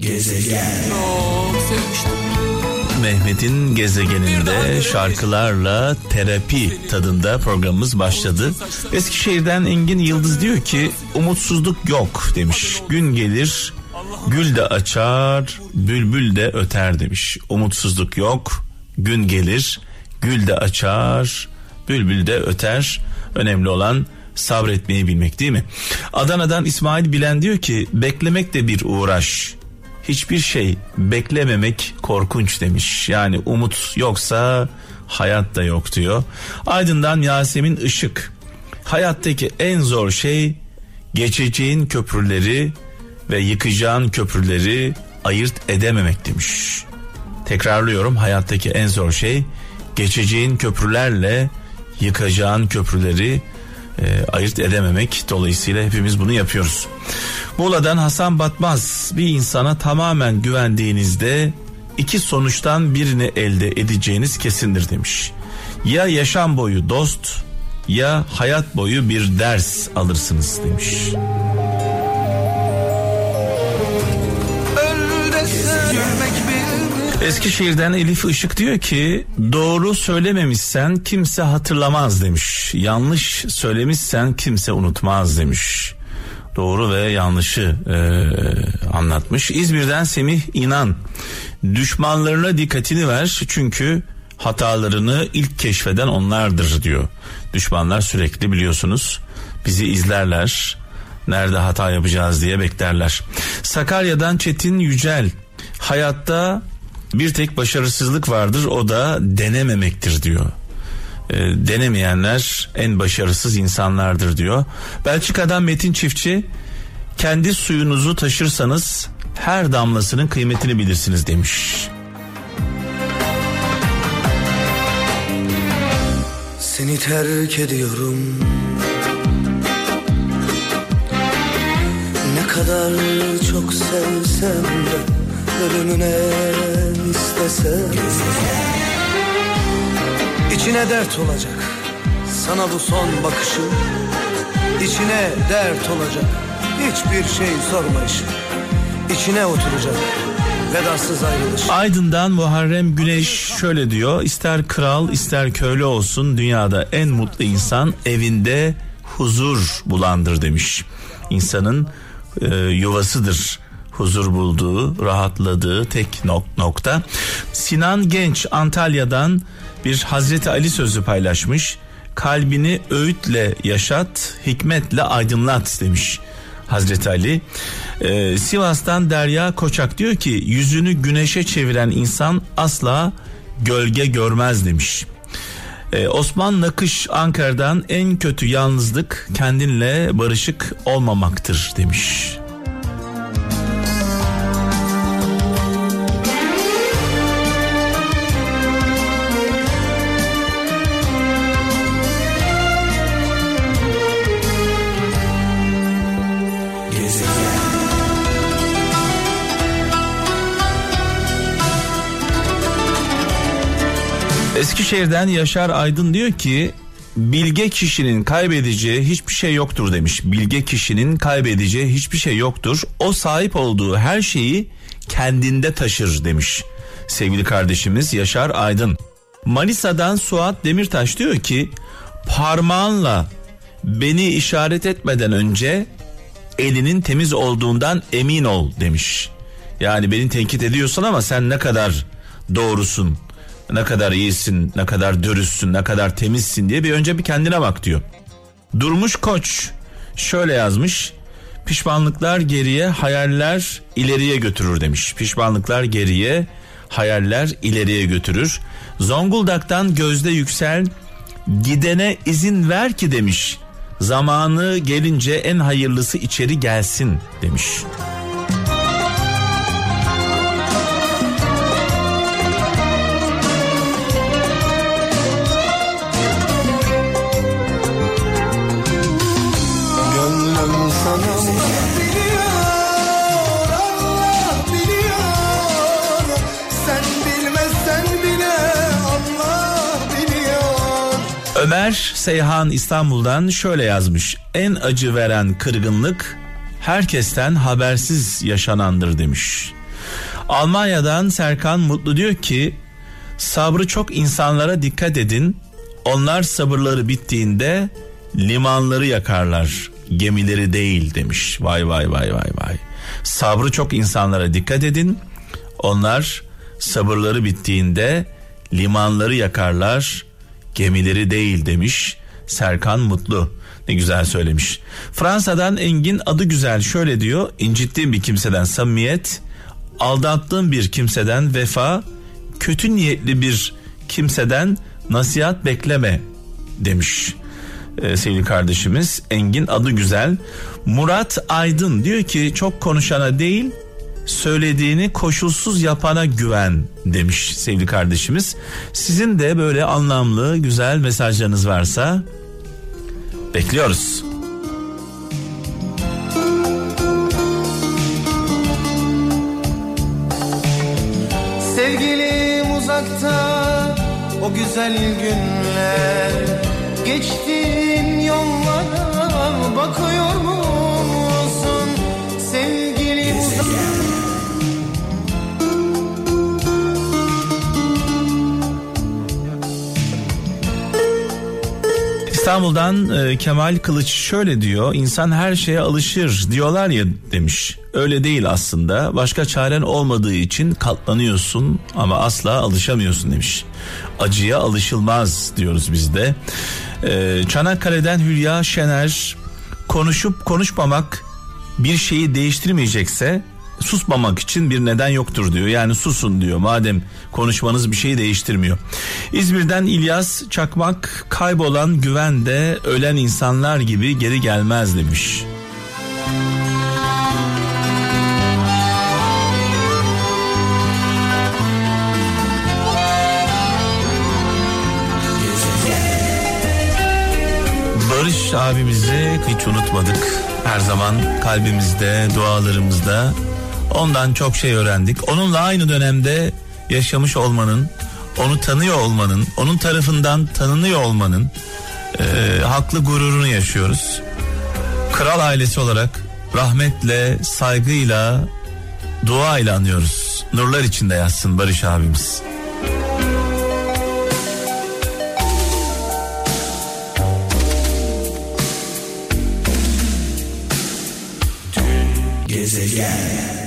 Gezegen. Çok sevmiştim. Mehmet'in gezegeninde şarkılarla terapi tadında programımız başladı. Eskişehir'den Engin Yıldız diyor ki umutsuzluk yok demiş. Gün gelir gül de açar bülbül de öter demiş. Umutsuzluk yok gün gelir gül de açar bülbül de öter. Önemli olan sabretmeyi bilmek değil mi? Adana'dan İsmail Bilen diyor ki beklemek de bir uğraş hiçbir şey beklememek korkunç demiş. Yani umut yoksa hayat da yok diyor. Aydın'dan Yasemin Işık. Hayattaki en zor şey geçeceğin köprüleri ve yıkacağın köprüleri ayırt edememek demiş. Tekrarlıyorum hayattaki en zor şey geçeceğin köprülerle yıkacağın köprüleri e, ayırt edememek. Dolayısıyla hepimiz bunu yapıyoruz. Muğla'dan Hasan Batmaz bir insana tamamen güvendiğinizde iki sonuçtan birini elde edeceğiniz kesindir demiş. Ya yaşam boyu dost ya hayat boyu bir ders alırsınız demiş. Eskişehir'den Elif Işık diyor ki doğru söylememişsen kimse hatırlamaz demiş. Yanlış söylemişsen kimse unutmaz demiş. Doğru ve yanlışı e, anlatmış. İzmir'den Semih İnan düşmanlarına dikkatini ver çünkü hatalarını ilk keşfeden onlardır diyor. Düşmanlar sürekli biliyorsunuz bizi izlerler. Nerede hata yapacağız diye beklerler. Sakarya'dan Çetin Yücel hayatta bir tek başarısızlık vardır o da denememektir diyor. E, denemeyenler en başarısız insanlardır diyor. Belçika'dan Metin Çiftçi kendi suyunuzu taşırsanız her damlasının kıymetini bilirsiniz demiş. Seni terk ediyorum Ne kadar çok sevsem de Ölümüne istesem İçine dert olacak. Sana bu son bakışım. İçine dert olacak. Hiçbir şey sorma İçine oturacak. Vedasız ayrılış. Aydın'dan Muharrem Güneş şöyle diyor. İster kral ister köylü olsun dünyada en mutlu insan evinde huzur bulandır demiş. İnsanın e, yuvasıdır huzur bulduğu, rahatladığı tek nok- nokta. Sinan Genç Antalya'dan bir Hazreti Ali sözü paylaşmış. Kalbini öğütle yaşat, hikmetle aydınlat demiş. Hazreti Ali. Ee, Sivas'tan Derya Koçak diyor ki yüzünü güneşe çeviren insan asla gölge görmez demiş. Ee, Osman Nakış Ankara'dan en kötü yalnızlık kendinle barışık olmamaktır demiş. Eskişehir'den Yaşar Aydın diyor ki bilge kişinin kaybedeceği hiçbir şey yoktur demiş. Bilge kişinin kaybedeceği hiçbir şey yoktur. O sahip olduğu her şeyi kendinde taşır demiş. Sevgili kardeşimiz Yaşar Aydın. Manisa'dan Suat Demirtaş diyor ki parmağınla beni işaret etmeden önce elinin temiz olduğundan emin ol demiş. Yani beni tenkit ediyorsun ama sen ne kadar doğrusun, ne kadar iyisin, ne kadar dürüstsün, ne kadar temizsin diye bir önce bir kendine bak diyor. Durmuş Koç şöyle yazmış. Pişmanlıklar geriye, hayaller ileriye götürür demiş. Pişmanlıklar geriye, hayaller ileriye götürür. Zonguldak'tan Gözde Yüksel gidene izin ver ki demiş. Zamanı gelince en hayırlısı içeri gelsin demiş. Ömer Seyhan İstanbul'dan şöyle yazmış. En acı veren kırgınlık herkesten habersiz yaşanandır demiş. Almanya'dan Serkan Mutlu diyor ki sabrı çok insanlara dikkat edin. Onlar sabırları bittiğinde limanları yakarlar gemileri değil demiş. Vay vay vay vay vay. Sabrı çok insanlara dikkat edin. Onlar sabırları bittiğinde limanları yakarlar gemileri değil demiş. Serkan Mutlu ne güzel söylemiş. Fransa'dan Engin adı güzel şöyle diyor. incittiğim bir kimseden samimiyet, aldattığım bir kimseden vefa, kötü niyetli bir kimseden nasihat bekleme demiş ee, sevgili kardeşimiz Engin adı güzel. Murat Aydın diyor ki çok konuşana değil söylediğini koşulsuz yapana güven demiş sevgili kardeşimiz. Sizin de böyle anlamlı güzel mesajlarınız varsa bekliyoruz. Sevgilim uzakta o güzel günler Geçtiğin yollara bakıyor musun? İstanbul'dan e, Kemal Kılıç şöyle diyor. İnsan her şeye alışır diyorlar ya demiş. Öyle değil aslında. Başka çaren olmadığı için katlanıyorsun ama asla alışamıyorsun demiş. Acıya alışılmaz diyoruz biz de. E, Çanakkale'den Hülya Şener konuşup konuşmamak bir şeyi değiştirmeyecekse susmamak için bir neden yoktur diyor. Yani susun diyor madem konuşmanız bir şeyi değiştirmiyor. İzmir'den İlyas Çakmak kaybolan güvende ölen insanlar gibi geri gelmez demiş. Barış abimizi hiç unutmadık. Her zaman kalbimizde, dualarımızda Ondan çok şey öğrendik. Onunla aynı dönemde yaşamış olmanın, onu tanıyor olmanın, onun tarafından tanınıyor olmanın e, haklı gururunu yaşıyoruz. Kral ailesi olarak rahmetle, saygıyla, dua ile anıyoruz. Nurlar içinde yazsın Barış abimiz. Gezegen